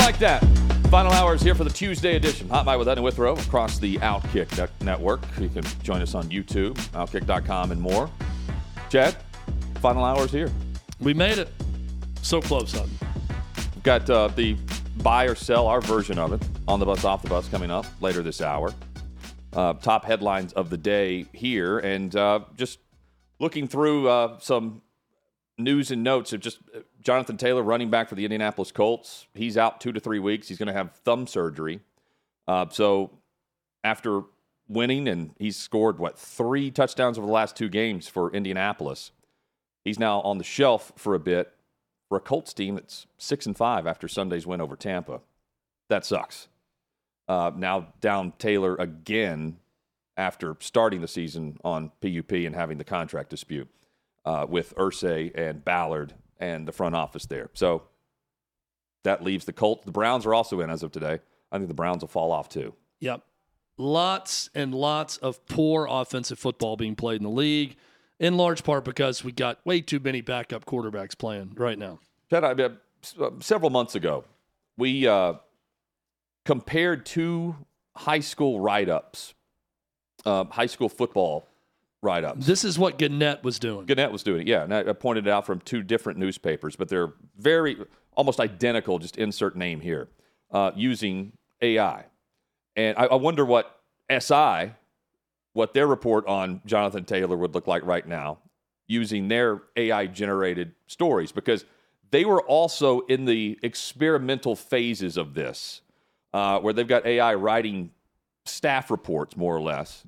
Like that. Final hours here for the Tuesday edition. Hot Mic with Ed and Withrow across the Outkick net- network. You can join us on YouTube, outkick.com, and more. Chad, final hours here. We made it. So close, Hutton. We've got uh, the buy or sell, our version of it, on the bus, off the bus coming up later this hour. Uh, top headlines of the day here, and uh, just looking through uh, some news and notes of just uh, Jonathan Taylor, running back for the Indianapolis Colts. He's out two to three weeks. He's going to have thumb surgery. Uh, so after winning, and he's scored what three touchdowns over the last two games for Indianapolis. He's now on the shelf for a bit for a Colts team that's six and five after Sunday's win over Tampa. That sucks. Uh, now down Taylor again after starting the season on PUP and having the contract dispute uh, with Irsay and Ballard and the front office there. So that leaves the Colts. The Browns are also in as of today. I think the Browns will fall off too. Yep. Lots and lots of poor offensive football being played in the league, in large part because we got way too many backup quarterbacks playing right now. Chad, I, uh, several months ago, we uh, compared two high school write ups, uh, high school football write ups. This is what Gannett was doing. Gannett was doing it, yeah. And I I pointed it out from two different newspapers, but they're very, almost identical, just insert name here, uh, using AI. And I, I wonder what SI, what their report on Jonathan Taylor would look like right now, using their AI generated stories, because they were also in the experimental phases of this, uh, where they've got AI writing staff reports, more or less,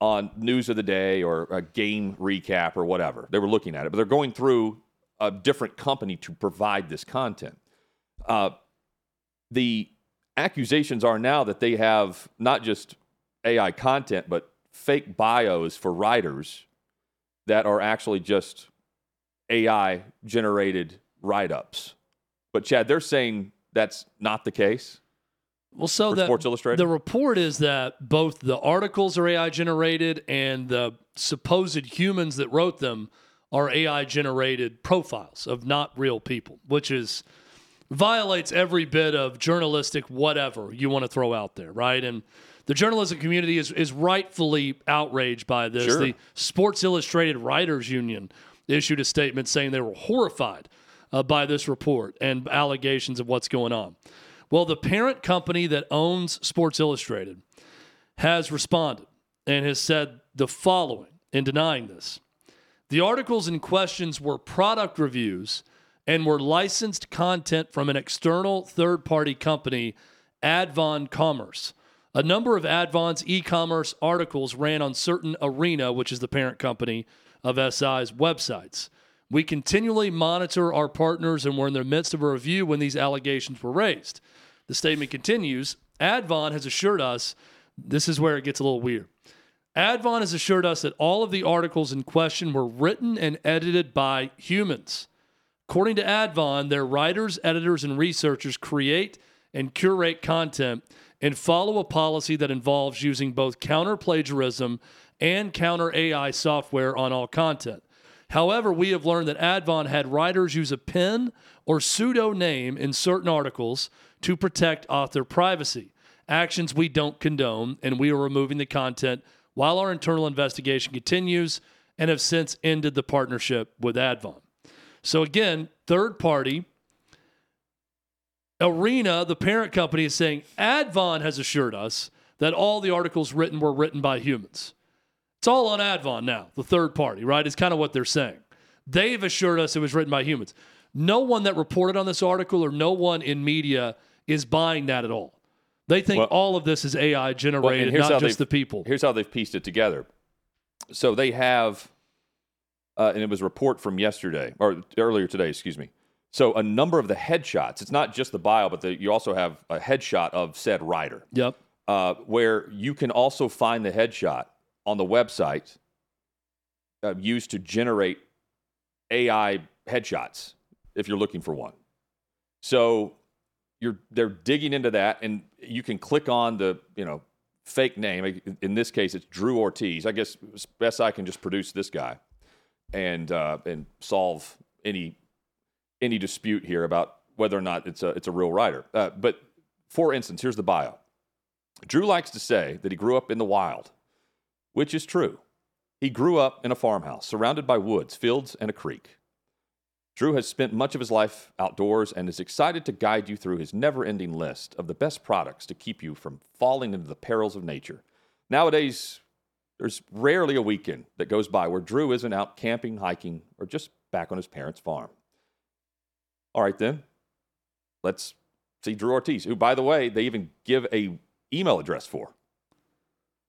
on news of the day or a game recap or whatever. They were looking at it, but they're going through a different company to provide this content. Uh, the accusations are now that they have not just AI content, but fake bios for writers that are actually just AI generated write ups. But Chad, they're saying that's not the case. Well, so that Sports Illustrated? the report is that both the articles are AI generated and the supposed humans that wrote them are AI generated profiles of not real people, which is violates every bit of journalistic whatever you want to throw out there, right? And the journalism community is is rightfully outraged by this. Sure. The Sports Illustrated Writers Union issued a statement saying they were horrified uh, by this report and allegations of what's going on. Well, the parent company that owns Sports Illustrated has responded and has said the following in denying this. The articles in questions were product reviews and were licensed content from an external third party company, Advon Commerce. A number of Advon's e commerce articles ran on certain Arena, which is the parent company of SI's websites. We continually monitor our partners and we're in the midst of a review when these allegations were raised. The statement continues Advon has assured us this is where it gets a little weird. Advon has assured us that all of the articles in question were written and edited by humans. According to Advon, their writers, editors, and researchers create and curate content and follow a policy that involves using both counter plagiarism and counter AI software on all content. However, we have learned that Advon had writers use a pen or pseudo name in certain articles to protect author privacy. Actions we don't condone, and we are removing the content while our internal investigation continues and have since ended the partnership with Advon. So, again, third party. Arena, the parent company, is saying Advon has assured us that all the articles written were written by humans. It's all on Advon now, the third party, right? Is kind of what they're saying. They've assured us it was written by humans. No one that reported on this article or no one in media is buying that at all. They think Well- all of this is AI generated, how not just the people. Here's how they've pieced it together. So they have uh, and it was a report from yesterday or earlier today, excuse me. So a number of the headshots. It's not just the bio, but the, you also have a headshot of said rider, Yep. uh, where you can also find the headshot on the website uh, used to generate AI headshots if you're looking for one. So you're they're digging into that, and you can click on the you know fake name. In this case, it's Drew Ortiz. I guess best I can just produce this guy and uh, and solve any any dispute here about whether or not it's a it's a real writer. Uh, but for instance, here's the bio. Drew likes to say that he grew up in the wild, which is true. He grew up in a farmhouse surrounded by woods, fields, and a creek. Drew has spent much of his life outdoors and is excited to guide you through his never ending list of the best products to keep you from falling into the perils of nature. Nowadays, there's rarely a weekend that goes by where Drew isn't out camping, hiking, or just back on his parents' farm. All right, then, let's see Drew Ortiz, who, by the way, they even give a email address for.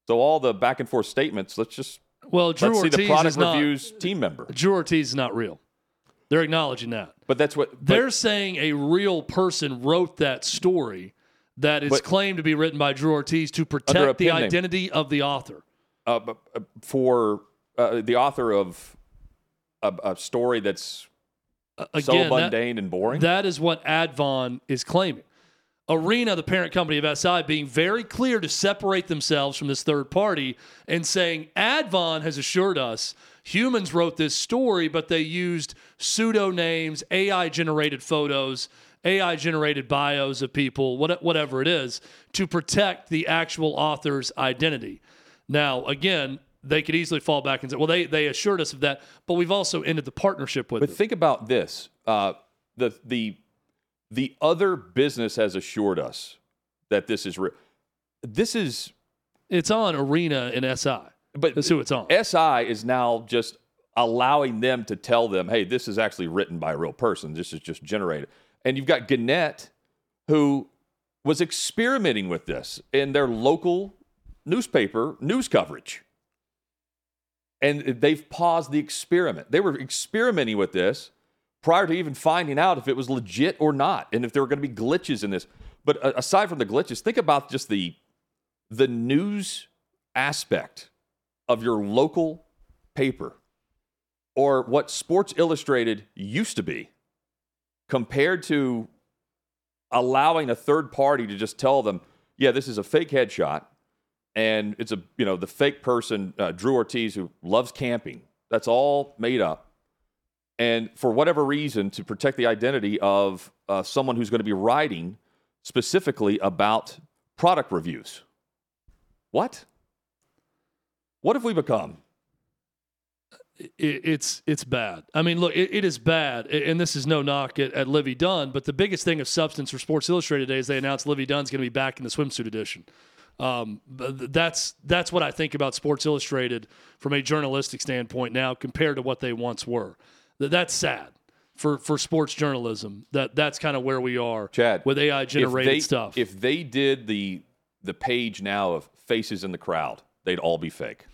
So all the back and forth statements, let's just Well, Drew let's see the product is not, reviews team member. Drew Ortiz is not real. They're acknowledging that. But that's what but- They're saying a real person wrote that story that is But- claimed to be written by Drew Ortiz to protect the pen name. identity of the author. uh, uh, for uh, the author of a, a story that's Uh, so Again, that- mundane and boring. That is what Advon is claiming. Arena, the parent company of SI, being very clear to separate themselves from this third party and saying Advon has assured us humans wrote this story, but they used pseudo names, AI generated photos, AI generated bios of people, what, whatever it is, to protect the actual author's identity. Now, again, they could easily fall back and say, well, they, they assured us of that, but we've also ended the partnership with but them. think about this: uh, the the the other business has assured us that this is real. This is, It's on Arena and SI. But That's who it's on. SI is now just allowing them to tell them, hey, this is actually written by a real person. This is just generated. And you've got Gannett, who was experimenting with this in their local newspaper news coverage. And they've paused the experiment. They were experimenting with this prior to even finding out if it was legit or not and if there were going to be glitches in this. But aside from the glitches, think about just the the news aspect of your local paper or what Sports Illustrated used to be compared to allowing a third party to just tell them, yeah, this is a fake headshot and it's a, you know, the fake person, uh, Drew Ortiz, who loves camping. That's all made up. And for whatever reason, to protect the identity of uh, someone who's going to be writing specifically about product reviews. What? What have we become? it's it's bad. I mean, look, it, it is bad, and this is no knock at, at Livvy Dunne, but the biggest thing of substance for Sports Illustrated today is they announced Livvy Dunne's going to be back in the swimsuit edition. Um, that's that's what I think about Sports Illustrated from a journalistic standpoint now compared to what they once were. That's sad for for sports journalism. That that's kind of where we are, Chad, with AI generated if they, stuff. If they did the the page now of faces in the crowd, they'd all be fake.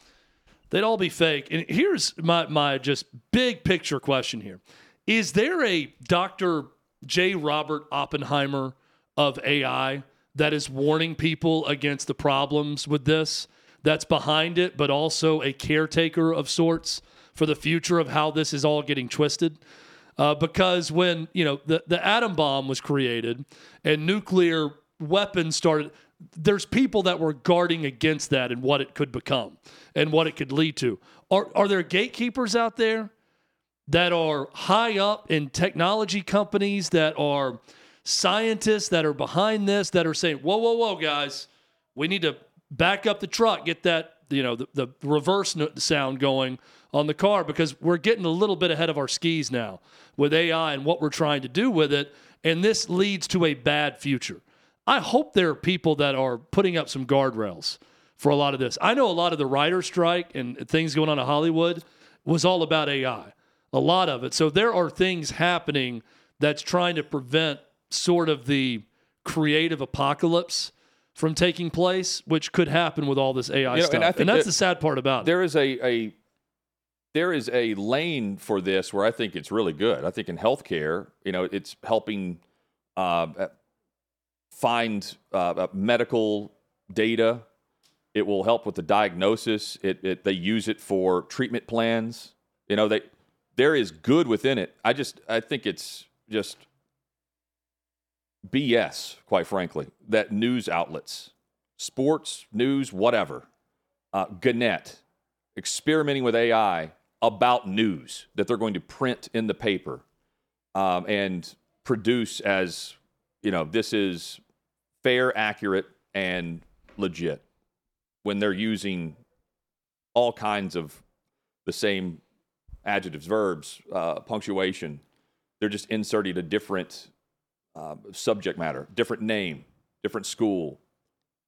They'd all be fake. And here's my my just big picture question here. Is there a Dr. J. Robert Oppenheimer of AI that is warning people against the problems with this? That's behind it, but also a caretaker of sorts for the future of how this is all getting twisted. Uh, because when you know the, the atom bomb was created and nuclear weapons started there's people that were guarding against that and what it could become and what it could lead to. Are, are there gatekeepers out there that are high up in technology companies that are scientists that are behind this that are saying whoa whoa whoa guys we need to back up the truck get that you know the, the reverse sound going on the car because we're getting a little bit ahead of our skis now with AI and what we're trying to do with it and this leads to a bad future I hope there are people that are putting up some guardrails for a lot of this. I know a lot of the writer strike and things going on in Hollywood was all about AI, a lot of it. So there are things happening that's trying to prevent sort of the creative apocalypse from taking place, which could happen with all this AI You know, stuff. and And, that's that the sad part about it. There is a, a there is a lane for this where I think it's really good. I think in healthcare, you know, it's helping uh, find uh, medical data. It will help with the diagnosis. It, it, they use it for treatment plans. You know, they there is good within it. I just I think it's just BS, quite frankly, that news outlets, sports, news, whatever, uh, Gannett, experimenting with AI about news that they're going to print in the paper um, and produce as, you know, this is fair, accurate, and legit when they're using all kinds of the same adjectives, verbs, uh, punctuation. They're just inserting a different uh, subject matter, different name, different school,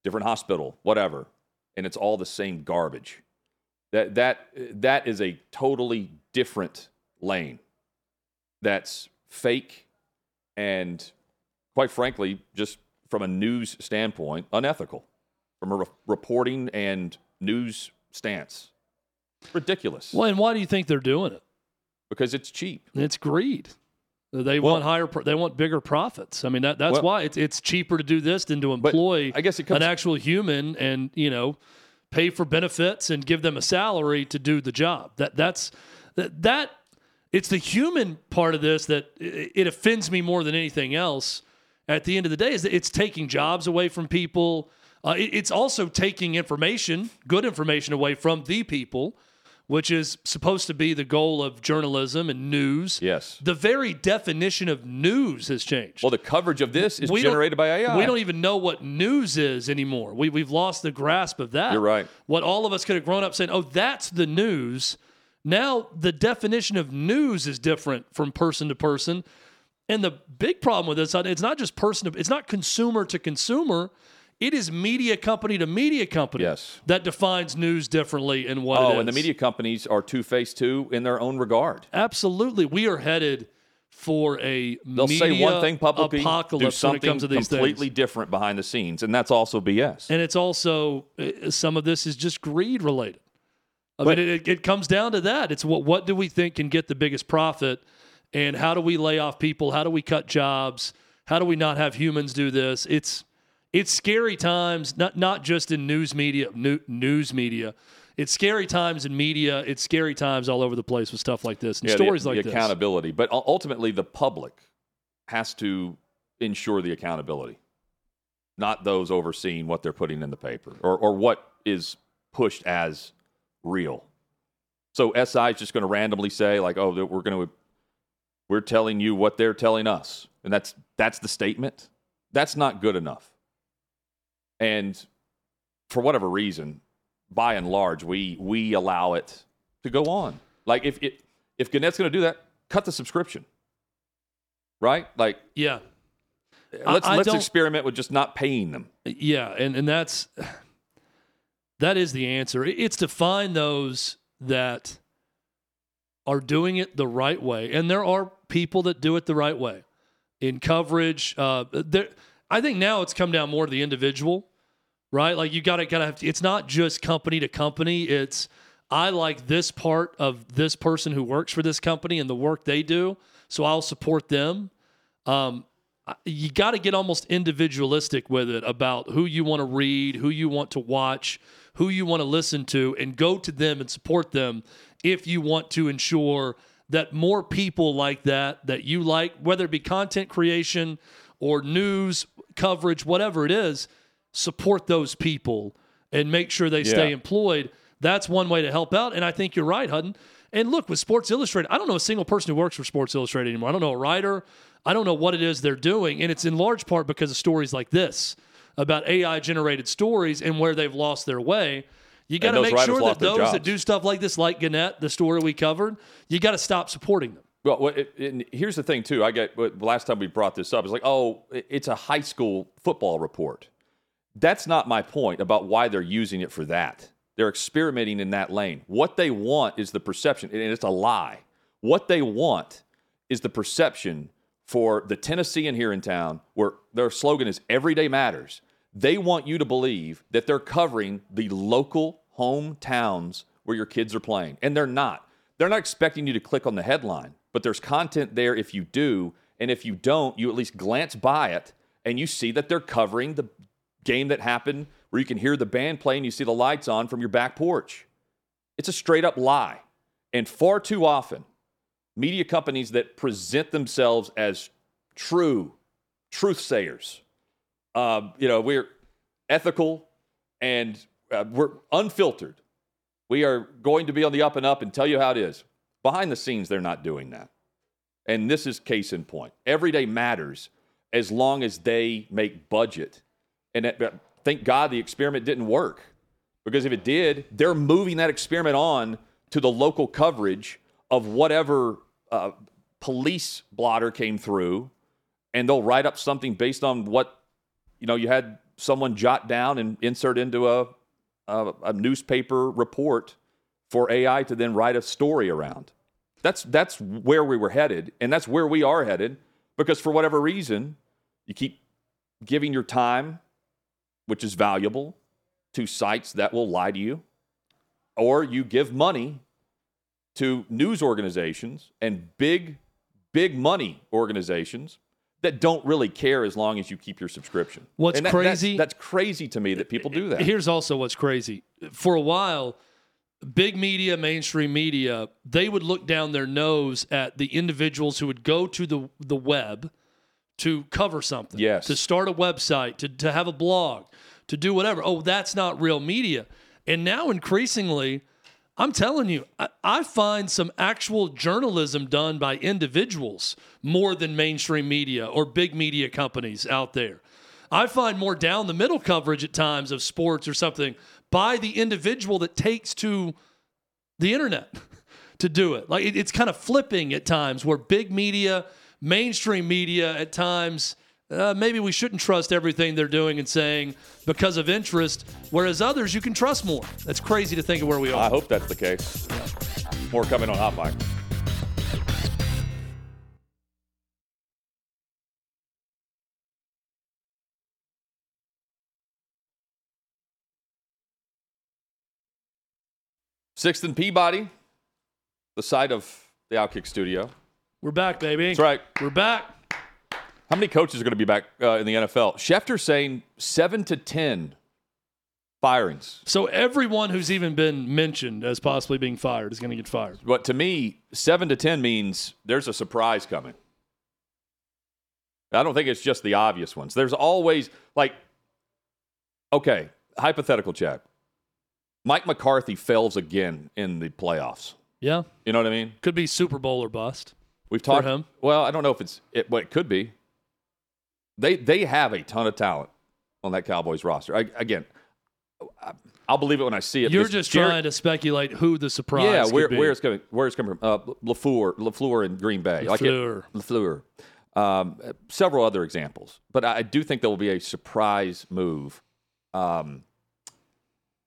different hospital, whatever, and it's all the same garbage. That that that is a totally different lane. That's fake and quite frankly, just from a news standpoint, unethical. From a re- reporting and news stance. Ridiculous. Well, and why do you think they're doing it? Because it's cheap. It's greed. They Well- want higher. They want bigger profits. I mean, that that's Well- why it's it's cheaper to do this than to employ I guess it comes an actual human and you know pay for benefits and give them a salary to do the job. That that's that that it's the human part of this that it, it offends me more than anything else. At the end of the day, is that it's taking jobs away from people. Uh, it- it's also taking information, good information, away from the people, which is supposed to be the goal of journalism and news. Yes. The very definition of news has changed. Well, the coverage of this is We generated by AI. We don't even know what news is anymore. We, we've lost the grasp of that. You're right. What all of us could have grown up saying, oh, that's the news. Now the definition of news is different from person to person. And the big problem with this, it's not just person to, it's not consumer to consumer. It is media company to media company Yes. that defines news differently and what it Oh, and the media companies are two faced too in their own regard. Absolutely. We are headed for a They'll media say one thing publicly, do apocalypse when it something comes to these completely things. different behind the scenes, and that's also BS. And it's also uh, some of this is just greed related. I But- mean, it, it comes down to that. It's what what do we think can get the biggest profit, and how do we lay off people? How do we cut jobs? How do we not have humans do this? It's it's scary times, not not just in news media, new, news media. It's scary times in media. It's scary times all over the place with stuff like this and Yeah, stories the, like this. accountability, but ultimately the public has to ensure the accountability, not those overseeing what they're putting in the paper or or what is pushed as real. So SI is just going to randomly say like, "Oh, we're going to we're telling you what they're telling us," and that's that's the statement. That's not good enough. And for whatever reason, by and large, we we allow it to go on. Like if it, if Gannett's going to do that, cut the subscription. Right? Like Yeah. Let's I let's experiment with just not paying them. Yeah, and and that's that is the answer. It's to find those that are doing it the right way, and there are people that do it the right way in coverage. Uh, I think now it's come down more to the individual, right? Like you got to gotta have. To, it's not just company to company. It's I like this part of this person who works for this company and the work they do, so I'll support them. Um, you got to get almost individualistic with it about who you want to read, who you want to watch, who you want to listen to, and go to them and support them if you want to ensure that more people like that, that you like, whether it be content creation or news coverage, whatever it is, support those people and make sure they stay employed. That's one way to help out. And I think you're right, Hutton. And look, with Sports Illustrated, I don't know a single person who works for Sports Illustrated anymore. I don't know a writer. I don't know what it is they're doing. And it's in large part because of stories like this about AI generated stories and where they've lost their way. You got to make sure that those that do stuff like this, like Gannett, the story we covered, you got to stop supporting them. Well, what- it, and here's the thing too. I get what- last time we brought this up. It's like, oh, it's a high school football report. That's not my point about why they're using it for that. They're experimenting in that lane. What they want is the perception, and it's a lie. What they want is the perception for the Tennessean here in town, where their slogan is "Everyday Matters." They want you to believe that they're covering the local hometowns where your kids are playing, and they're not. they're not expecting you to click on the headline, but there's content there if you do. And if you don't, you at least glance by it and you see that they're covering the game that happened where you can hear the band play and you see the lights on from your back porch. It's a straight up lie. And far too often, media companies that present themselves as true truth sayers, uh, you know, we're ethical and uh, we're unfiltered. We are going to be on the up and up and tell you how it is. Behind the scenes, they're not doing that. And this is case in point. Every day matters as long as they make budget. And thank God the experiment didn't work. Because if it did, they're moving that experiment on to the local coverage of whatever uh, police blotter came through, and they'll write up something based on what you know you had someone jot down and insert into a a, a newspaper report for AI to then write a story around. That's that's where we were headed, and that's where we are headed. Because for whatever reason, you keep giving your time, which is valuable, to sites that will lie to you, or you give money to news organizations and big, big money organizations that don't really care as long as you keep your subscription. What's that, crazy? That's, that's, crazy to me that people do that. Here's also what's crazy. For a while, big media, mainstream media, they would look down their nose at the individuals who would go to the the web to cover something. Yes. To start a website, to, to have a blog, to do whatever. Oh, that's not real media. And now increasingly, I'm telling you, I, I, find some actual journalism done by individuals more than mainstream media or big media companies out there. I find more down the middle coverage at times of sports or something by the individual that takes to the internet to do it. Like it, it's kind of flipping at times where big media, mainstream media at times uh, maybe we shouldn't trust everything they're doing and saying because of interest, whereas others you can trust more. That's crazy to think of where we are. I hope that's the case. More coming on Hot Mic. Sixth and Peabody, the site of the Outkick studio. We're back, baby. That's right. We're back. How many coaches are going to be back uh, in the NFL? Schefter saying seven to ten firings. So everyone who's even been mentioned as possibly being fired is going to get fired. But to me, seven to ten means there's a surprise coming. I don't think it's just the obvious ones. There's always like, okay, hypothetical check. Mike McCarthy fails again in the playoffs. Yeah, you know what I mean. Could be Super Bowl or bust. We've talked him. Well, I don't know if it's it. What it could be. They they have a ton of talent on that Cowboys roster. I, again, I'll believe it when I see it. You're just Jared, trying to speculate who the surprise. Is. Yeah, where, where it's coming, where it's coming from. Uh, Lafleur, Lafleur in Green Bay. Lafleur. Like Lafleur. Um, several other examples, but I do think there will be a surprise move. Um,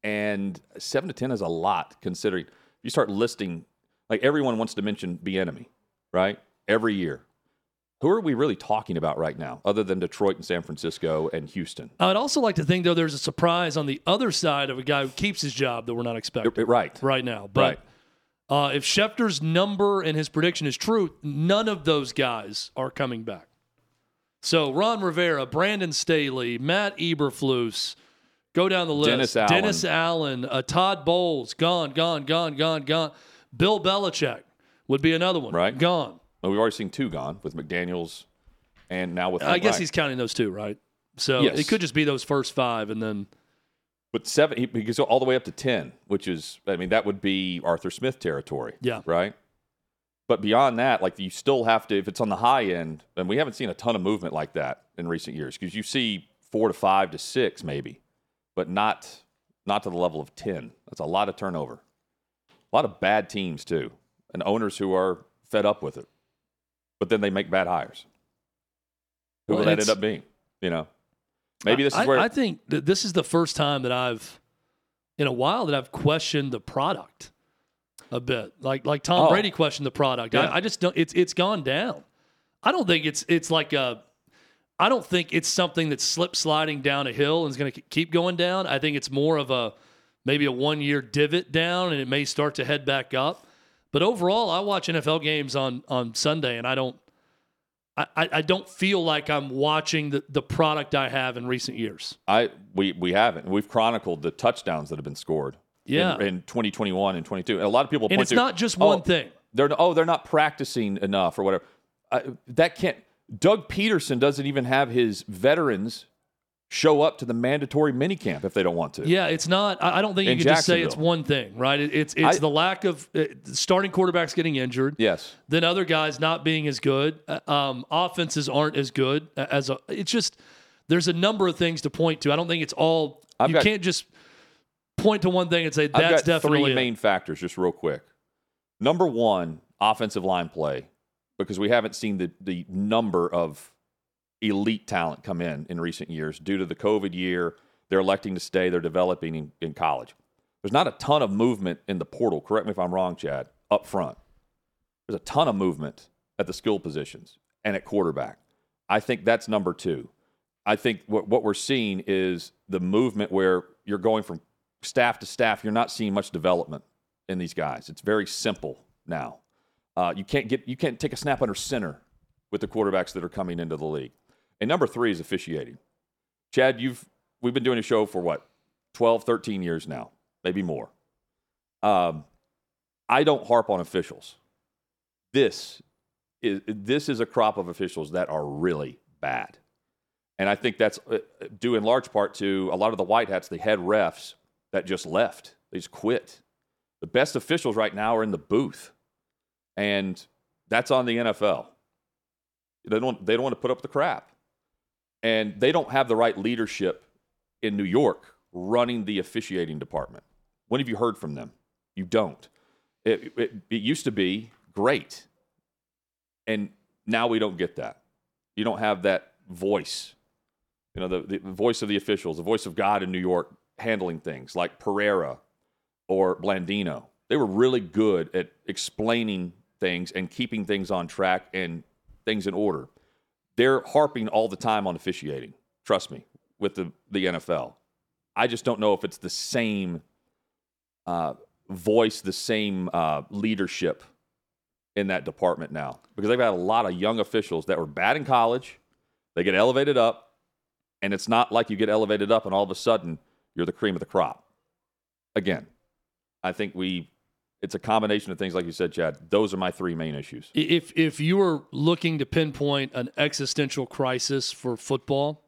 and seven to ten is a lot considering you start listing like everyone wants to mention Bieniemy, right? Every year, who are we really talking about right now, other than Detroit and San Francisco and Houston? I'd also like to think, though, there's a surprise on the other side of a guy who keeps his job that we're not expecting. Right. Right now. But right. Uh, if Schefter's number and his prediction is true, none of those guys are coming back. So Ron Rivera, Brandon Staley, Matt Eberflus, go down the list. Dennis Allen. Dennis Allen, uh, Todd Bowles, gone, gone, gone, gone, gone. Bill Belichick would be another one. Right. Gone. Well, we've already seen two gone with McDaniels and now with. I guess he's counting those two, right? So yes. it could just be those first five, and then. But seven, he, he goes all the way up to ten, which is, I mean, that would be Arthur Smith territory. Yeah. Right. But beyond that, like you still have to, if it's on the high end, and we haven't seen a ton of movement like that in recent years, because you see four to five to six maybe, but not not to the level of ten. That's a lot of turnover, a lot of bad teams too, and owners who are fed up with it but then they make bad hires. Who well, will that end up being? You know, maybe this is I, where I think that this is the first time that I've, in a while, that I've questioned the product a bit. Like like Tom oh. Brady questioned the product. Yeah. I, I just don't. It's it's gone down. I don't think it's it's like a. I don't think it's something that's slip sliding down a hill and is going to keep going down. I think it's more of a maybe a one year divot down and it may start to head back up. But overall, I watch NFL games on on Sunday, and I don't. I, I don't feel like I'm watching the, the product I have in recent years. I we we haven't. We've chronicled the touchdowns that have been scored. Yeah. In, in 2021 and 22, and a lot of people. And it's to, not just oh, one thing. They're oh they're not practicing enough or whatever. Uh, that can't. Doug Pederson doesn't even have his veterans show up to the mandatory minicamp if they don't want to. Yeah, it's not. I don't think you In can just say it's one thing, right? It, it's it's I- the lack of uh, starting quarterbacks getting injured. Yes. then other guys not being as good. Uh, Um, offenses aren't as good uh, as a. It's just there's a number of things to point to. I don't think it's all. I've you got- can't just point to one thing and say got definitely three it. main factors, just real quick. Number one, offensive line play, because we haven't seen the the number of elite talent come in in recent years due to the COVID year. They're electing to stay. They're developing in, in college. There's not a ton of movement in the portal. Correct me if I'm wrong, Chad. Up front, there's a ton of movement at the skill positions and at quarterback. I think that's number two. I think what, what we're seeing is the movement where you're going from staff to staff. You're not seeing much development in these guys. It's very simple now. Uh, you can't get you can't take a snap under center with the quarterbacks that are coming into the league. And number three is officiating. Chad, you've we've been doing a show for what 12, 13 years now, maybe more. Um, I don't harp on officials. This is this is a crop of officials that are really bad. And I think that's uh, due in large part to a lot of the white hats, the head refs that just left. They just quit. The best officials right now are in the booth. And that's on the NFL. They don't they don't want to put up the crap. And they don't have the right leadership in New York running the officiating department. When have you heard from them? You don't. It, it, it used to be great. And now we don't get that. You don't have that voice. You know, the, the voice of the officials, the voice of God in New York handling things like Pereira or Blandino. They were really good at explaining things and keeping things on track and things in order. They're harping all the time on officiating. Trust me, with the, the NFL. I just don't know if it's the same uh, voice, the same uh, leadership in that department now because they've had a lot of young officials that were bad in college. They get elevated up, and it's not like you get elevated up and all of a sudden you're the cream of the crop. Again, I think we it's a combination of things like you said, Chad. Those are my three main issues. If if you were looking to pinpoint an existential crisis for football,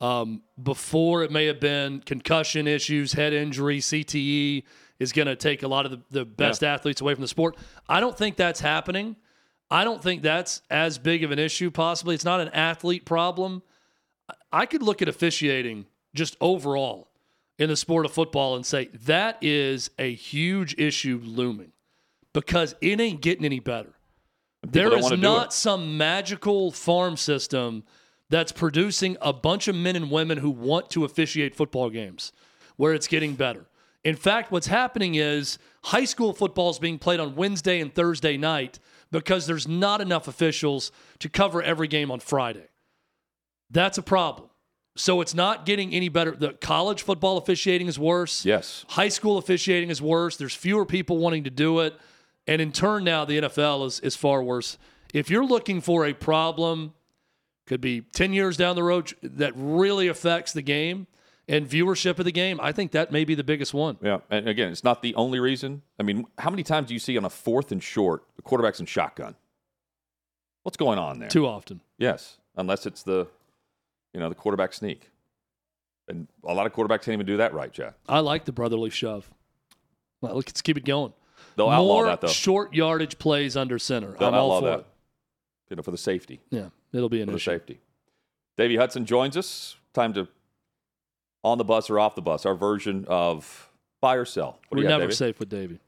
um, before it may have been concussion issues, head injury, CTE is going to take a lot of the, the best athletes away from the sport. I don't think that's happening. I don't think that's as big of an issue. Possibly, it's not an athlete problem. I could look at officiating just overall in the sport of football and say that is a huge issue looming because it ain't getting any better. There don't is not some magical farm system that's producing a bunch of men and women who want to officiate football games where it's getting better. In fact, what's happening is high school football is being played on Wednesday and Thursday night because there's not enough officials to cover every game on Friday. That's a problem. So it's not getting any better. The college football officiating is worse. Yes. High school officiating is worse. There's fewer people wanting to do it. And in turn, now the NFL is, is far worse. If you're looking for a problem, could be 10 years down the road that really affects the game and viewership of the game, I think that may be the biggest one. Yeah, and again, it's not the only reason. I mean, how many times do you see on a fourth and short the quarterback's in shotgun? What's going on there? Too often. Yes, unless it's the, you know, the quarterback sneak, and a lot of quarterbacks can't even do that right, Chad. I like the brotherly shove. Well, let's keep it going. They'll outlaw More that though. short yardage plays under center. They'll I'm all for that. it. You know, for the safety, Yeah, it'll be an for the safety. Davey Hudson joins us. Time to on the bus or off the bus. Our version of buy or sell. What We're you got, never Davey? safe with Davey.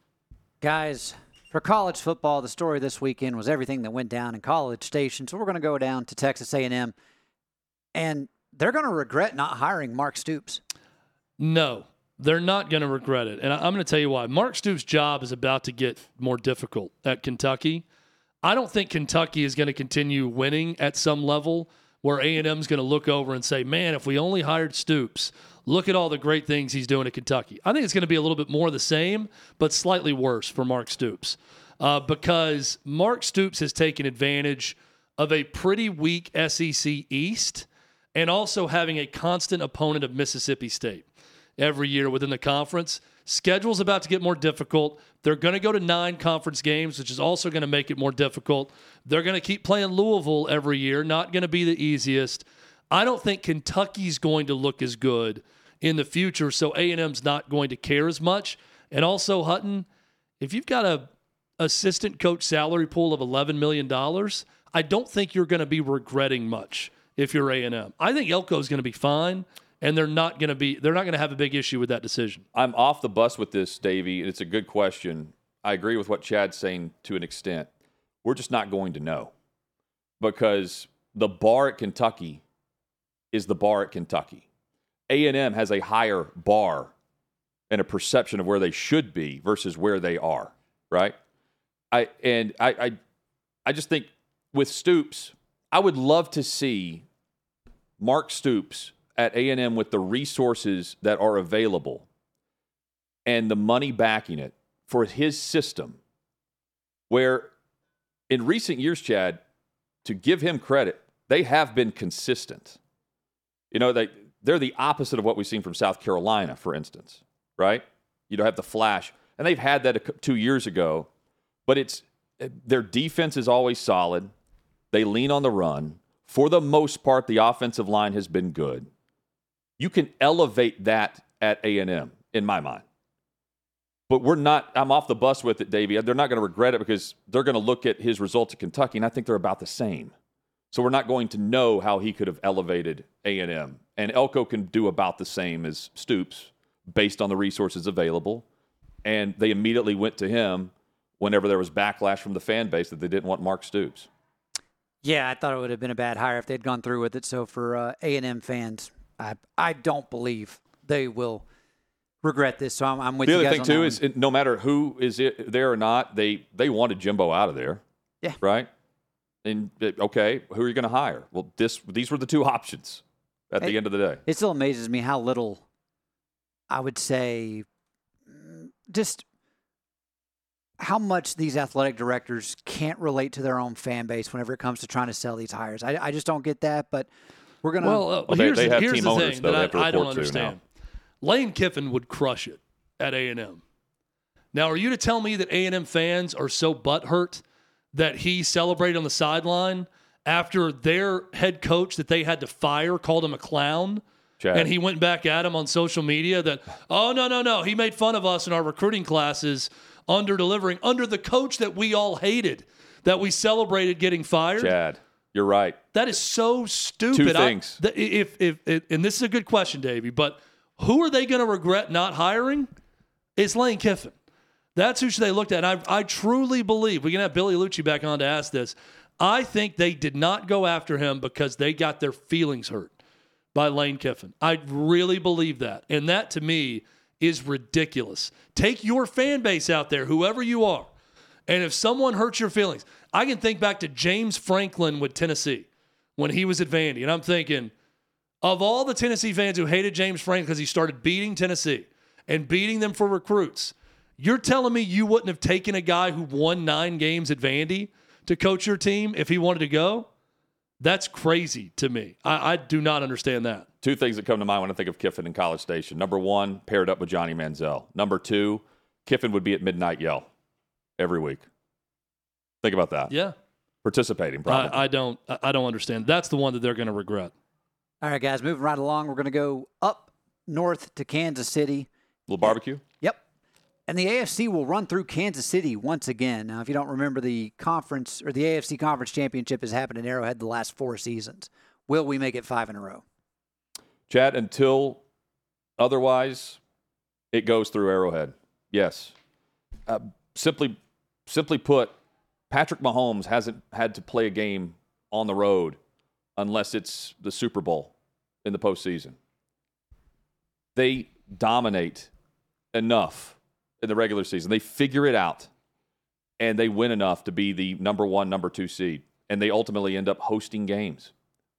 Guys, for college football, the story this weekend was everything that went down in College Station. So we're going to go down to Texas A&M, and they're going to regret not hiring Mark Stoops. No, they're not going to regret it. And I- I'm going to tell you why. Mark Stoops' job is about to get more difficult at Kentucky. I don't think Kentucky is going to continue winning at some level where A&M is going to look over and say, man, if we only hired Stoops, look at all the great things he's doing at Kentucky. I think it's going to be a little bit more the same, but slightly worse for Mark Stoops. uh, because Mark Stoops has taken advantage of a pretty weak SEC East and also having a constant opponent of Mississippi State every year within the conference. Schedule's about to get more difficult. They're going to go to nine conference games, which is also going to make it more difficult. They're going to keep playing Louisville every year, not going to be the easiest. I don't think Kentucky's going to look as good in the future, so A&M's not going to care as much. And also Hutton, if you've got a assistant coach salary pool of 11 million dollars, I don't think you're going to be regretting much if you're A&M. I think Elko's going to be fine and they're not going to be they're not going to have a big issue with that decision. I'm off the bus with this, Davey, and it's a good question. I agree with what Chad's saying to an extent. We're just not going to know because the bar at Kentucky is the bar at Kentucky. A&M has a higher bar and a perception of where they should be versus where they are, right? I and I I, I just think with Stoops, I would love to see Mark Stoops at A&M with the resources that are available and the money backing it for his system where in recent years Chad to give him credit they have been consistent. You know they they're the opposite of what we've seen from South Carolina for instance right? You don't have the flash and they've had that 2 years ago but it's their defense is always solid. They lean on the run for the most part the offensive line has been good you can elevate that at A&M in my mind. But we're not, I'm off the bus with it, Davey. They're not going to regret it because they're going to look at his results at Kentucky, and I think they're about the same. So we're not going to know how he could have elevated A&M. And Elko can do about the same as Stoops based on the resources available. And they immediately went to him whenever there was backlash from the fan base that they didn't want Mark Stoops. Yeah, I thought it would have been a bad hire if they'd gone through with it. So for uh, A&M fans, I I don't believe they will regret this. So I'm, I'm with the you. The other thing too is it, no matter who is it, there or not, they they wanted Jimbo out of there. Yeah. Right. And okay, who are you going to hire? Well, this these were the two options at the end of the day. It still amazes me how little I would say just how much these athletic directors can't relate to their own fan base whenever it comes to trying to sell these hires. I, I just don't get that, but we're gonna. Well, uh, well here's, they, they here's the thing that I, I don't understand. Lane Kiffin would crush it at A and M. Now, are you to tell me that A and M fans are so butthurt that he celebrated on the sideline after their head coach that they had to fire called him a clown? Chad. And he went back at him on social media that, oh, no, no, no. He made fun of us in our recruiting classes under delivering under the coach that we all hated, that we celebrated getting fired. Chad. You're right. That is so stupid. Two things. I, if, if, if, and this is a good question, Davey, but who are they going to regret not hiring? It's Lane Kiffin. That's who they looked at. And I, I truly believe we can have Billy Liucci back on to ask this. I think they did not go after him because they got their feelings hurt by Lane Kiffin. I really believe that. And that to me is ridiculous. Take your fan base out there, whoever you are. And if someone hurts your feelings, I can think back to James Franklin with Tennessee when he was at Vandy, and I'm thinking, of all the Tennessee fans who hated James Franklin because he started beating Tennessee and beating them for recruits, you're telling me you wouldn't have taken a guy who won nine games at Vandy to coach your team if he wanted to go? That's crazy to me. I, I, do not understand that. Two things that come to mind when I think of Kiffin in College Station. Number one, paired up with Johnny Manziel. Number two, Kiffin would be at midnight yell every week. Think about that. Yeah. Participating, probably. I, I don't. I don't understand. That's the one that they're going to regret. All right, guys, moving right along. We're going to go up north to Kansas City. A Little barbecue. Yep. And the AFC will run through Kansas City once again. Now, if you don't remember, the conference or the AFC Conference Championship has happened in Arrowhead the last four seasons. Will we make it five in a row? Chad, until otherwise, it goes through Arrowhead. Yes. Uh, simply, simply put, Patrick Mahomes hasn't had to play a game on the road unless it's the Super Bowl in the postseason. They dominate enough in the regular season. They figure it out and they win enough to be the number one, number two seed. And they ultimately end up hosting games.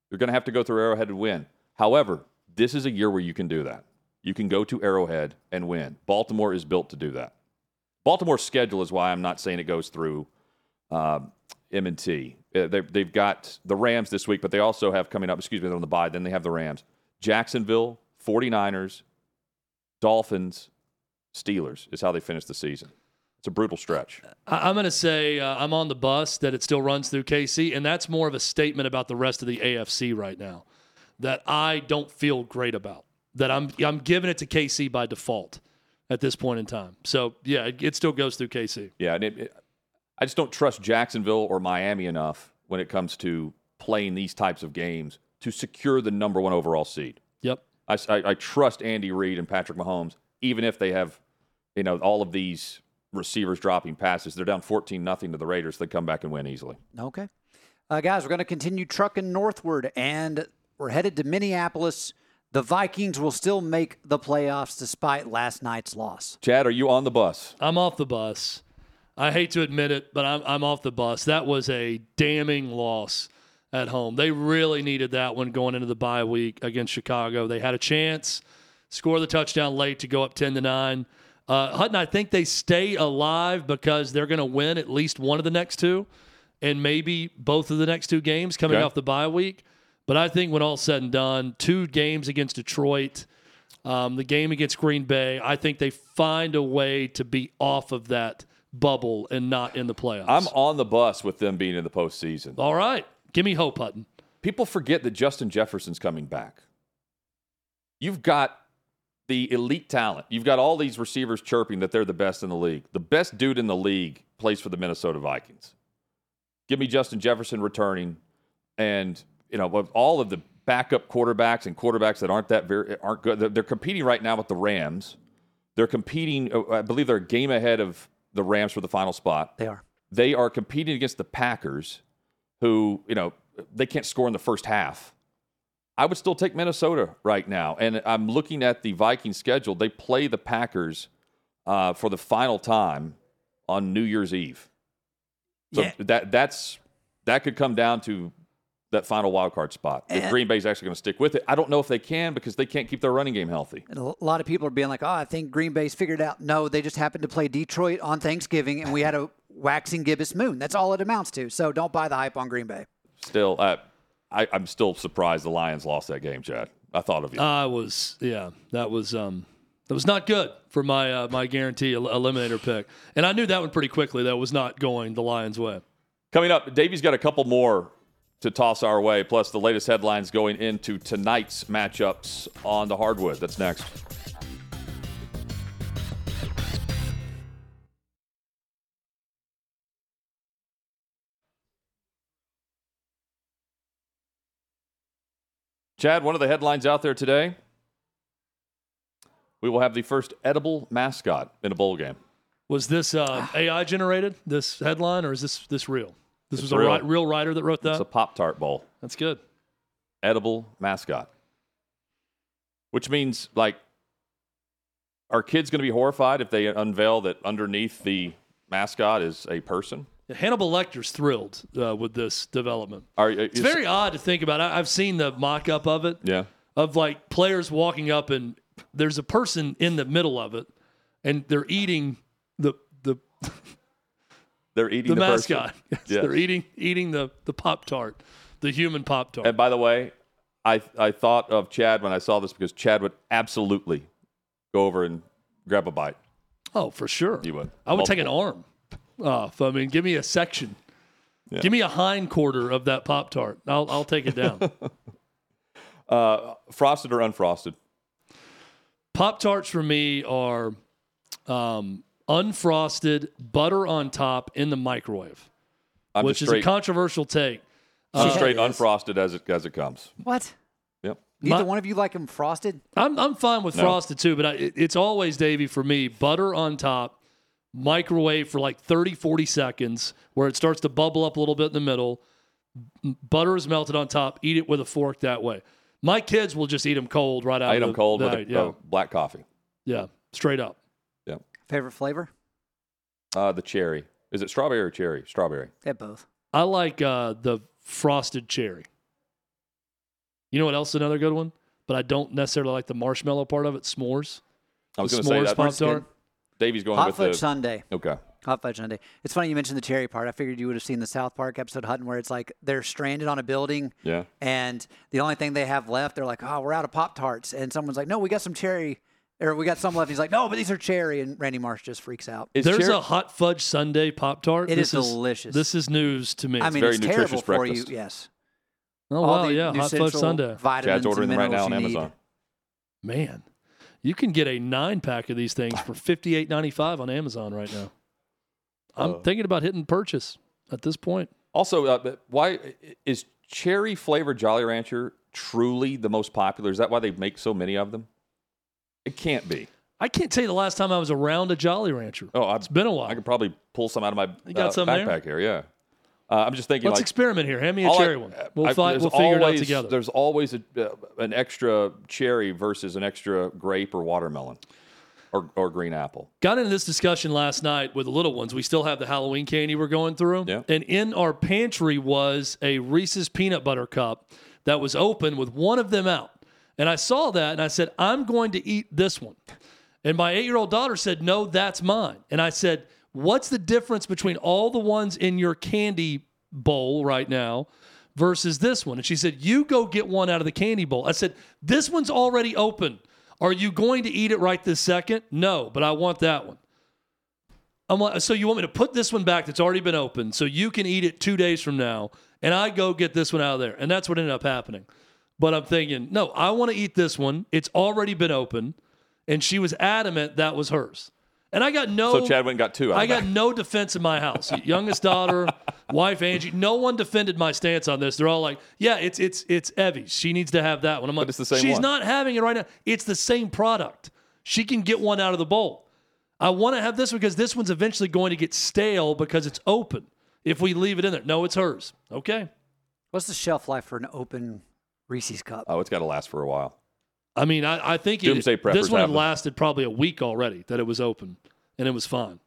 You're going to have to go through Arrowhead and win. However, this is a year where you can do that. You can go to Arrowhead and win. Baltimore is built to do that. Baltimore's schedule is why I'm not saying it goes through M&T. Uh, they, they've got the Rams this week, but they also have coming up, excuse me, they're on the bye. Then they have the Rams. Jacksonville, 49ers, Dolphins, Steelers is how they finish the season. It's a brutal stretch. I'm going to say uh, I'm on the bus that it still runs through KC, and that's more of a statement about the rest of the AFC right now that I don't feel great about. That I'm I'm giving it to KC by default at this point in time. So yeah, it, it still goes through KC. Yeah, and it, it, I just don't trust Jacksonville or Miami enough when it comes to playing these types of games to secure the number one overall seed. Yep. I, I, I trust Andy Reid and Patrick Mahomes, even if they have, you know, all of these receivers dropping passes. They're down 14 nothing to the Raiders. They come back and win easily. Okay. Uh, guys, we're going to continue trucking northward, and we're headed to Minneapolis. The Vikings will still make the playoffs despite last night's loss. Chad, are you on the bus? I'm off the bus. I hate to admit it, but I'm, I'm off the bus. That was a damning loss at home. They really needed that one going into the bye week against Chicago. They had a chance, score the touchdown late to go up 10 to 9. Uh, Hutton, I think they stay alive because they're going to win at least one of the next two and maybe both of the next two games coming Okay. off the bye week. But I think when all said and done, two games against Detroit, um, the game against Green Bay, I think they find a way to be off of that bubble and not in the playoffs. I'm on the bus with them being in the postseason. all right. Give me hope, Hutton. People forget that Justin Jefferson's coming back. You've got the elite talent. You've got all these receivers chirping that they're the best in the league. The best dude in the league plays for the Minnesota Vikings. Give me Justin Jefferson returning, and you know with all of the backup quarterbacks and quarterbacks that aren't that very aren't good. They're, they're competing right now with the Rams. They're competing. uh, I believe they're a game ahead of the Rams for the final spot They are. they are competing against the Packers, who, you know, they can't score in the first half. I would still take Minnesota right now. And I'm looking at the Vikings schedule. They play the Packers uh, for the final time on New Year's Eve. So Yeah. that that's that could come down to that final wild card spot. If And- Green Bay's actually going to stick with it, I don't know if they can because they can't keep their running game healthy. And a lot of people are being like, oh, I think Green Bay's figured out. No, they just happened to play Detroit on Thanksgiving, and we had a waxing gibbous moon. That's all it amounts to. So don't buy the hype on Green Bay. Still, uh, I, I'm still surprised the Lions lost that game, Chad. I thought of you. I was, yeah, that was um, that was not good for my uh, my guarantee el- eliminator pick, and I knew that one pretty quickly. That was not going the Lions' way. Coming up, Davey's got a couple more to toss our way, plus the latest headlines going into tonight's matchups on the hardwood. That's next. Chad, one of the headlines out there today. We will have the first edible mascot in a bowl game. Was this uh, AI generated? This headline, or is this this real? This was a real. ri- real writer that wrote that? It's a Pop Tart bowl. That's good. edible mascot. Which means, like, are kids going to be horrified if they unveil that underneath the mascot is a person? Hannibal Lecter's thrilled uh, with this development. Are, It's very odd to think about. I, I've seen the mock-up of it. yeah. of like players walking up and there's a person in the middle of it and they're eating the the, They're eating the, the, mascot. Yes. They're eating eating the the pop tart, the human pop tart. And by the way, I I thought of Chad when I saw this because Chad would absolutely go over and grab a bite. oh, for sure. You would. I would take an arm off. I mean, give me a section. Yeah. Give me a hind quarter of that pop tart. I'll I'll take it down. Uh, frosted or unfrosted? pop tarts for me are um, unfrosted, butter on top in the microwave, I'm which just is a controversial take. Uh, straight unfrosted as it as it comes. What? Yep. Neither My- one of you like them frosted? I'm I'm fine with No. frosted too, but I, it- it's always Davy for me. Butter on top, microwave for like 30, 40 seconds, where it starts to bubble up a little bit in the middle. Butter is melted on top. Eat it with a fork that way. My kids will just eat them cold right out. I eat of them the- cold with right, a, yeah, black coffee. yeah, straight up. Favorite flavor? Uh, the cherry. Is it strawberry or cherry? Strawberry. They both. I like uh, the frosted cherry. You know what else is another good one? But I don't necessarily like the marshmallow part of it. S'mores. I was going to say s'mores that. Pop S'mores good. Tart. Davey's going Hot with fudge the. sundae. Okay. Hot fudge sundae. It's funny you mentioned the cherry part. I figured you would have seen the South Park episode Hutton where it's like they're stranded on a building Yeah. and the only thing they have left, they're like, oh, we're out of Pop Tarts. And someone's like, no, we got some cherry, or we got some left. He's like, no, but these are cherry. And Randy Marsh just freaks out. Is There's cherry- a hot fudge sundae Pop Tart. It this is delicious. This is news to me. I mean, very it's nutritious terrible for you. breakfast. Yes. oh wow, the yeah, hot fudge essential sundae. Vitamins Chad's ordering them right now on minerals you Amazon. need. Man, you can get a nine pack of these things for fifty eight ninety five on Amazon right now. I'm Uh, thinking about hitting purchase at this point. Also, uh, but why is cherry flavored Jolly Rancher truly the most popular? Is that why they make so many of them? It can't be. I can't tell you the last time I was around a Jolly Rancher. Oh, I, It's been a while. I could probably pull some out of my You got uh, some there? backpack here. Yeah. Uh, I'm just thinking Let's like experiment here. Hand me a all I- cherry one. We'll, I- fi- we'll figure it out together. There's always a, uh, an extra cherry versus an extra grape or watermelon or, or green apple. Got into this discussion last night with the little ones. We still have the Halloween candy we're going through. Yeah. And in our pantry was a Reese's peanut butter cup that was open with one of them out. And I saw that and I said, I'm going to eat this one. And my eight year old daughter said, No, that's mine. And I said, What's the difference between all the ones in your candy bowl right now versus this one? And she said, You go get one out of the candy bowl. I said, This one's already open. Are you going to eat it right this second? No, but I want that one. I'm like, so you want me to put this one back that's already been open so you can eat it two days from now, and I go get this one out of there. And that's what ended up happening. But I'm thinking, no, I want to eat this one. It's already been open. And she was adamant that was hers. And I got no So Chad went and got two. I got that. no defense in my house. Youngest daughter, wife Angie, no one defended my stance on this. They're all like, "Yeah, it's it's it's Evie's. She needs to have that one." I'm like, it's the same "She's one." not having it right now. It's the same product. She can get one out of the bowl. I want to have this because this one's eventually going to get stale because it's open. If we leave it in there, no, it's hers. Okay. What's the shelf life for an open Reese's cup? Oh, it's got to last for a while. I mean, I, I think it, Doomsday this one had have lasted probably a week already that it was open, and it was fine.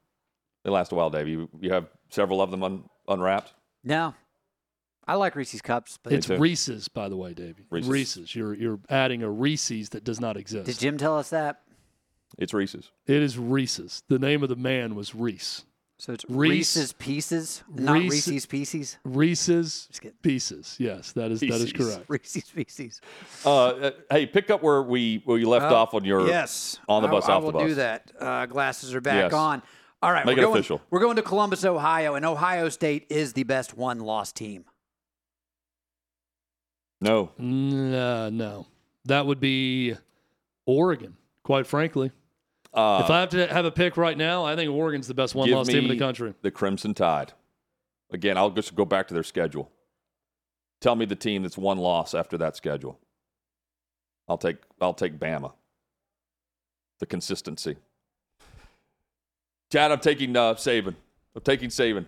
They last a while, Dave. You, you have several of them un, unwrapped. No. I like Reese's cups, but It's too. Reese's, by the way, Davey. Reese's. Reese's. You're you're adding a Reese's that does not exist. did Jim tell us that? It's Reese's. It is Reese's. The name of the man was Reese. So it's Reese- Reese's Pieces, not Reese- Reese's Pieces. Reese's Pieces. Yes, that is that is correct. Reese's Pieces. Uh, uh, hey, pick up where we where you left Uh, off on your yes, on the bus, I, off will the bus. do that. Uh, glasses are back Yes. on. All right, Make we're it going, official. We're going to Columbus, Ohio, and Ohio State is the best one-loss team. No, No, no. That would be Oregon, quite frankly. Uh, if I have to have a pick right now, I think Oregon's the best one-loss team in the country. The Crimson Tide. Again, I'll just go back to their schedule. Tell me the team that's one loss after that schedule. I'll take I'll take Bama. The consistency. Chad, I'm taking uh, Saban. I'm taking Saban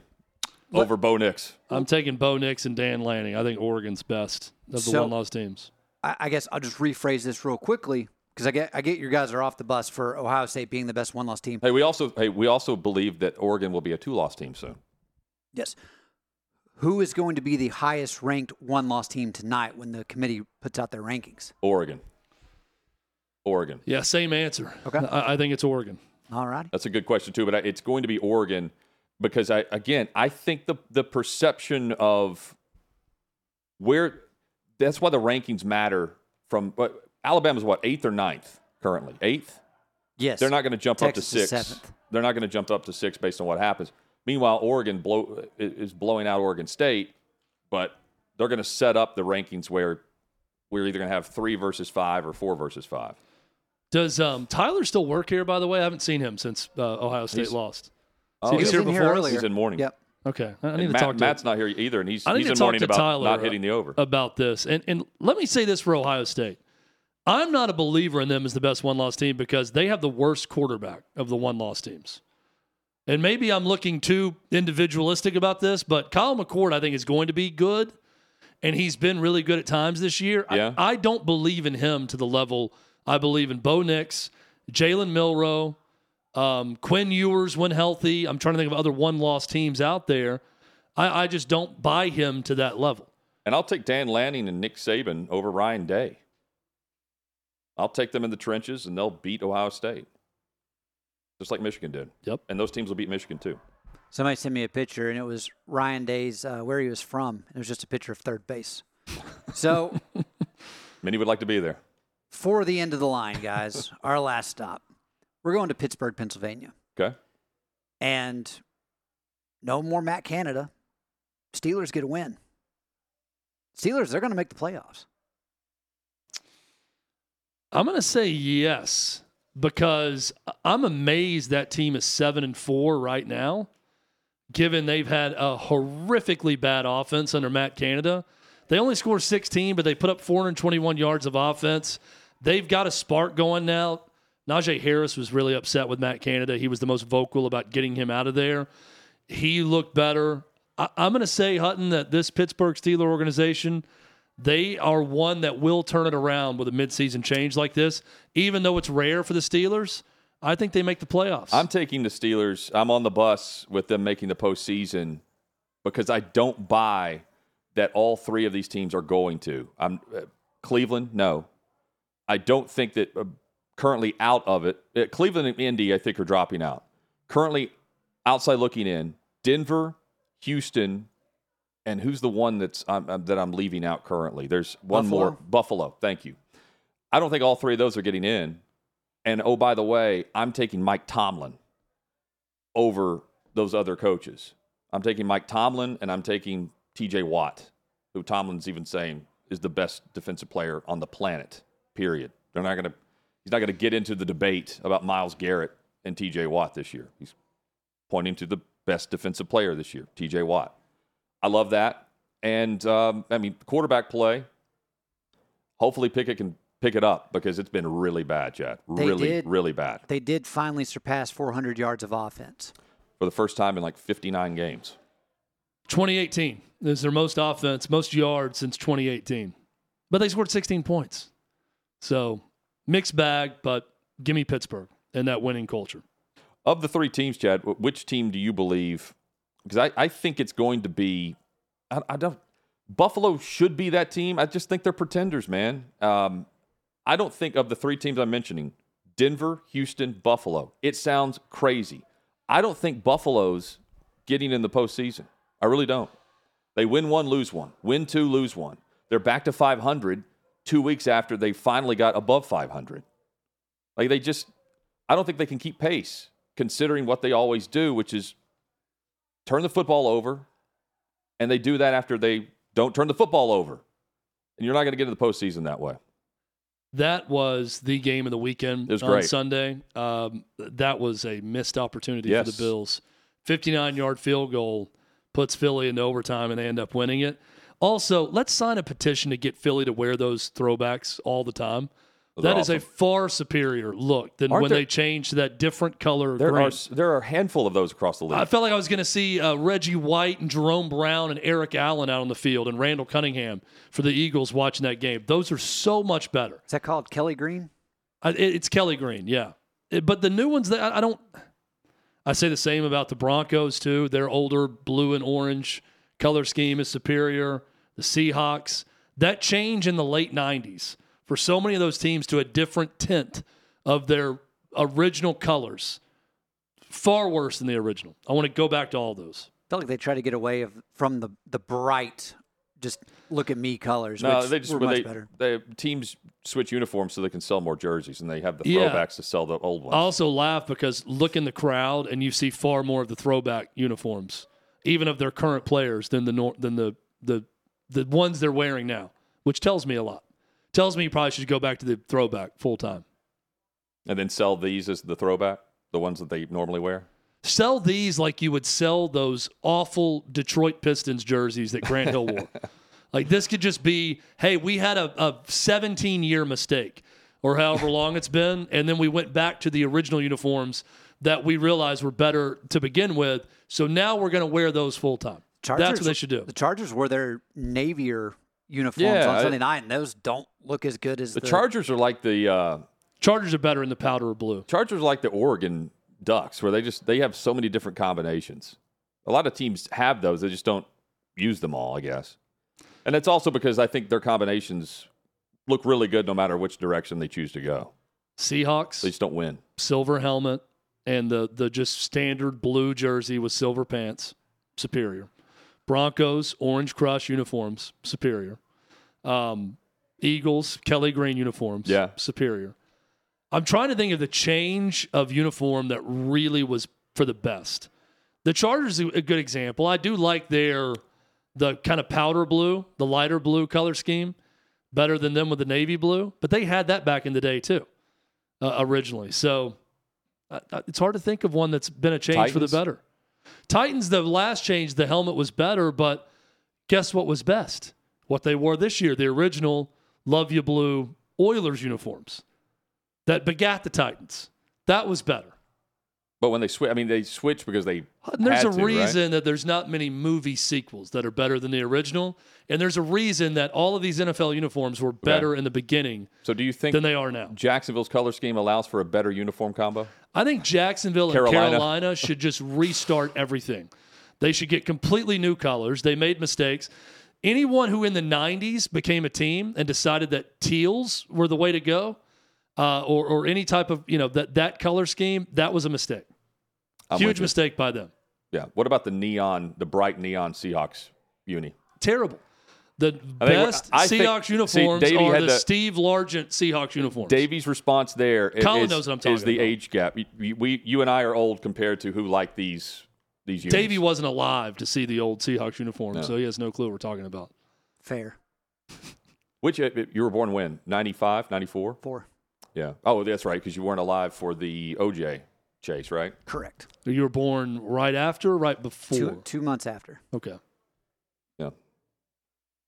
over Bo Nix. I'm taking Bo Nix and Dan Lanning. I think Oregon's best of the So- one loss teams. I, I guess I'll just rephrase this real quickly because I get I get your guys are off the bus for Ohio State being the best one-loss team. Hey, we also hey we also believe that Oregon will be a two loss team soon. Yes. Who is going to be the highest ranked one-loss team tonight when the committee puts out their rankings? Oregon. Oregon. Yeah, same answer. Okay. I, I think it's Oregon. All righty. That's a good question too, but I, it's going to be Oregon because I again I think the the perception of where that's why the rankings matter from but Alabama's what eighth or ninth currently eighth. Yes. They're not going to jump Texas up to is six. seventh. They're not going to jump up to six based on what happens. Meanwhile, Oregon blow is blowing out Oregon State, but they're going to set up the rankings where we're either going to have three versus five or four versus five. Does um, Tyler still work here, by the way? I haven't seen him since uh, Ohio State He's- lost. Oh, he He was was here in here before. He's in morning. Yep. Okay. I And need to Matt- talk to Matt's not here either, and he's I need he's to in talk morning to about Tyler not hitting the over. about this. And and let me say this for Ohio State. I'm not a believer in them as the best one loss team because they have the worst quarterback of the one loss teams. And maybe I'm looking too individualistic about this, but Kyle McCord, I think, is going to be good. And he's been really good at times this year. I- Yeah. I, don't believe in him to the level I believe in Bo Nix, Jalen Milrow, um, Quinn Ewers when healthy. I'm trying to think of other one loss teams out there. I, I just don't buy him to that level. And I'll take Dan Lanning and Nick Saban over Ryan Day. I'll take them in the trenches, and they'll beat Ohio State. just like Michigan did. Yep. And those teams will beat Michigan too. Somebody sent me a picture, and it was Ryan Day's uh, where he was from. It was just a picture of third base. So Many would like to be there. for the end of the line, guys, our last stop, we're going to Pittsburgh, Pennsylvania, Okay. and no more Matt Canada. Steelers get a win. Steelers, they're going to make the playoffs. I'm going to say yes because I'm amazed that team is seven and four right now, given they've had a horrifically bad offense under Matt Canada. They only scored 16, but they put up 421 yards of offense. They've got a spark going now. Najee Harris was really upset with Matt Canada. He was the most vocal about getting him out of there. He looked better. I, I'm going to say, Hutton, that this Pittsburgh Steeler organization – they are one that will turn it around with a midseason change like this. Even though it's rare for the Steelers, I think they make the playoffs. I'm taking the Steelers. I'm on the bus with them making the postseason because I don't buy that all three of these teams are going to. I'm uh, Cleveland. No, I don't think that uh, currently out of it. Uh, Cleveland and Indy, I think, are dropping out. Currently, outside looking in, Denver, Houston, and who's the one that's um, that I'm leaving out currently? There's one Buffalo? more. Buffalo. Thank you. I don't think all three of those are getting in. And oh, by the way, I'm taking Mike Tomlin over those other coaches. I'm taking Mike Tomlin and I'm taking TJ Watt, who Tomlin's even saying is the best defensive player on the planet, period. They're not going to, he's not going to get into the debate about Myles Garrett and TJ Watt this year. He's pointing to the best defensive player this year, TJ Watt. I love that. And um, I mean, quarterback play, hopefully Pickett can pick it up because it's been really bad, Chad. They Really, did. really bad They did finally surpass 400 yards of offense. for the first time in like 59 games. 2018 is their most offense, most yards since 2018. But they scored 16 points. So mixed bag, but give me Pittsburgh and that winning culture. Of the three teams, Chad, which team do you believe? Because I, I think it's going to be, I, I don't, Buffalo should be that team. I just think they're pretenders, man. Um, I don't think of the three teams I'm mentioning Denver, Houston, Buffalo. It sounds crazy. I don't think Buffalo's getting in the postseason. I really don't. They win one, lose one. Win two, lose one. They're back to 500 two weeks after they finally got above 500. Like they just, I don't think they can keep pace considering what they always do, which is turn the football over. And they do that after they don't turn the football over. And you're not going to get into the postseason that way. That was the game of the weekend on great. Sunday. Um, that was a missed opportunity Yes. for the Bills. 59 yard field goal puts Philly into overtime and they end up winning it. Also, let's sign a petition to get Philly to wear those throwbacks all the time. Those That are is a far superior look than Aren't when there- they changed to that different color There green. are there are a handful of those across the league. I felt like I was going to see uh, Reggie White and Jerome Brown and Eric Allen out on the field and Randall Cunningham for the Eagles watching that game. Those are so much better. Is that called Kelly Green? I, it- it's Kelly Green, yeah. It- but the new ones, that I, I don't. I say the same about the Broncos too. Their older blue and orange color scheme is superior. The Seahawks. That change in the late '90s for so many of those teams to a different tint of their original colors, far worse than the original. I want to go back to all those. I felt like they tried to get away of, from the, the bright, just look at me colors, no, which they just were when much they, better. they teams switch uniforms so they can sell more jerseys, and they have the Yeah. throwbacks to sell the old ones. I also laugh because look in the crowd and you see far more of the throwback uniforms, even of their current players than the nor- than the the the ones they're wearing now, which tells me a lot. Tells me you probably should go back to the throwback full time. and then sell these as the throwback, the ones that they normally wear. Sell these like you would sell those awful Detroit Pistons jerseys that Grant Hill wore. like this could just be, hey, we had a, a 17 year mistake or however long it's been, and then we went back to the original uniforms that we realized were better to begin with. So now we're going to wear those full time. That's what they should do. The Chargers wore their navier uniforms Yeah, on I- Sunday night, and those don't look as good as The the, Chargers are like the uh, Chargers are better in the powder or blue. Chargers are like the Oregon Ducks, where they just they have so many different combinations. A lot of teams have those; they just don't use them all, I guess. And it's also because I think their combinations look really good no matter which direction they choose to go. Seahawks, They just don't win. silver helmet, and the the just standard blue jersey with silver pants, superior. Broncos orange crush uniforms, superior. Um, Eagles Kelly green uniforms, Yeah. superior. I'm trying to think of the change of uniform that really was for the best. The Chargers a good example. I do like their the kind of powder blue, the lighter blue color scheme, better than them with the navy blue. But they had that back in the day too, uh, originally. So uh, uh, it's hard to think of one that's been a change for the better. Titans, the last change, the helmet was better, but guess what was best? What they wore this year, the original Love You Blue Oilers uniforms that begat the Titans. That was better. But when they switch, I mean, they switch because they. And there's a to, right? reason that there's not many movie sequels that are better than the original. And there's a reason that all of these NFL uniforms were better in the beginning So do you think than they are now. Jacksonville's color scheme allows for a better uniform combo? I think Jacksonville and Carolina. Carolina should just restart everything. They should get completely new colors. They made mistakes. Anyone who in the 90s became a team and decided that teals were the way to go, uh, or, or any type of, you know, that, that color scheme, that was a mistake. I'm Huge mistake by them. Yeah. What about the neon, the bright neon Seahawks uni? Terrible. The I best think- Seahawks see, uniforms Davey are the the- Steve Largent Seahawks uniforms. Davey's response there is, Colin knows what I'm talking is the about. age gap. We, we, you and I are old compared to who like these these unis. Davey wasn't alive to see the old Seahawks uniforms, No. so he has no clue what we're talking about. Fair. Which uh, you were born when? 95, 94? Four. Yeah. Oh, that's right, because you weren't alive for the OJ chase, right? Correct. You were born right after, or right before. Two, two months after. Okay. Yeah.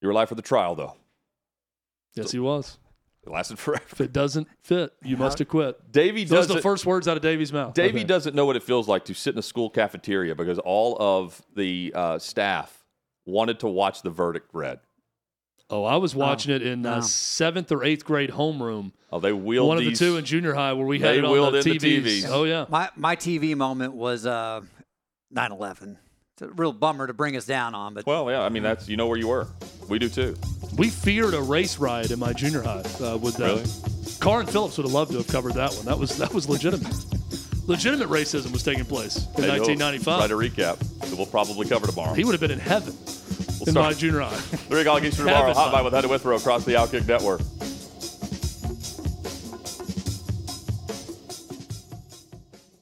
You were alive for the trial, though. Yes, he was. It lasted forever. If it doesn't fit, you must have quit. Davey doesn't. the first words out of Davey's mouth. Davey Okay. doesn't know what it feels like to sit in a school cafeteria because all of the uh, staff wanted to watch the verdict read. Oh, I was watching it in wow. uh, seventh or eighth grade homeroom. Oh, they wheeled One of the these. two in junior high where we had They it on wheeled the in the TVs. TVs. Oh yeah. My my TV moment was uh, 9/11. It's a real bummer to bring us down on, but well, yeah, I mean that's you know where you were. We do too. We feared a race riot in my junior high uh, with that. Really? Carr and Phillips would have loved to have covered that one. That was that was legitimate. legitimate racism was taking place in Hey, 1995. Write a recap that we'll probably cover tomorrow. He would have been in heaven in start- my junior high. Three o'clock Eastern tomorrow. Hot. Bite with Head to Withrow across the Outkick Network.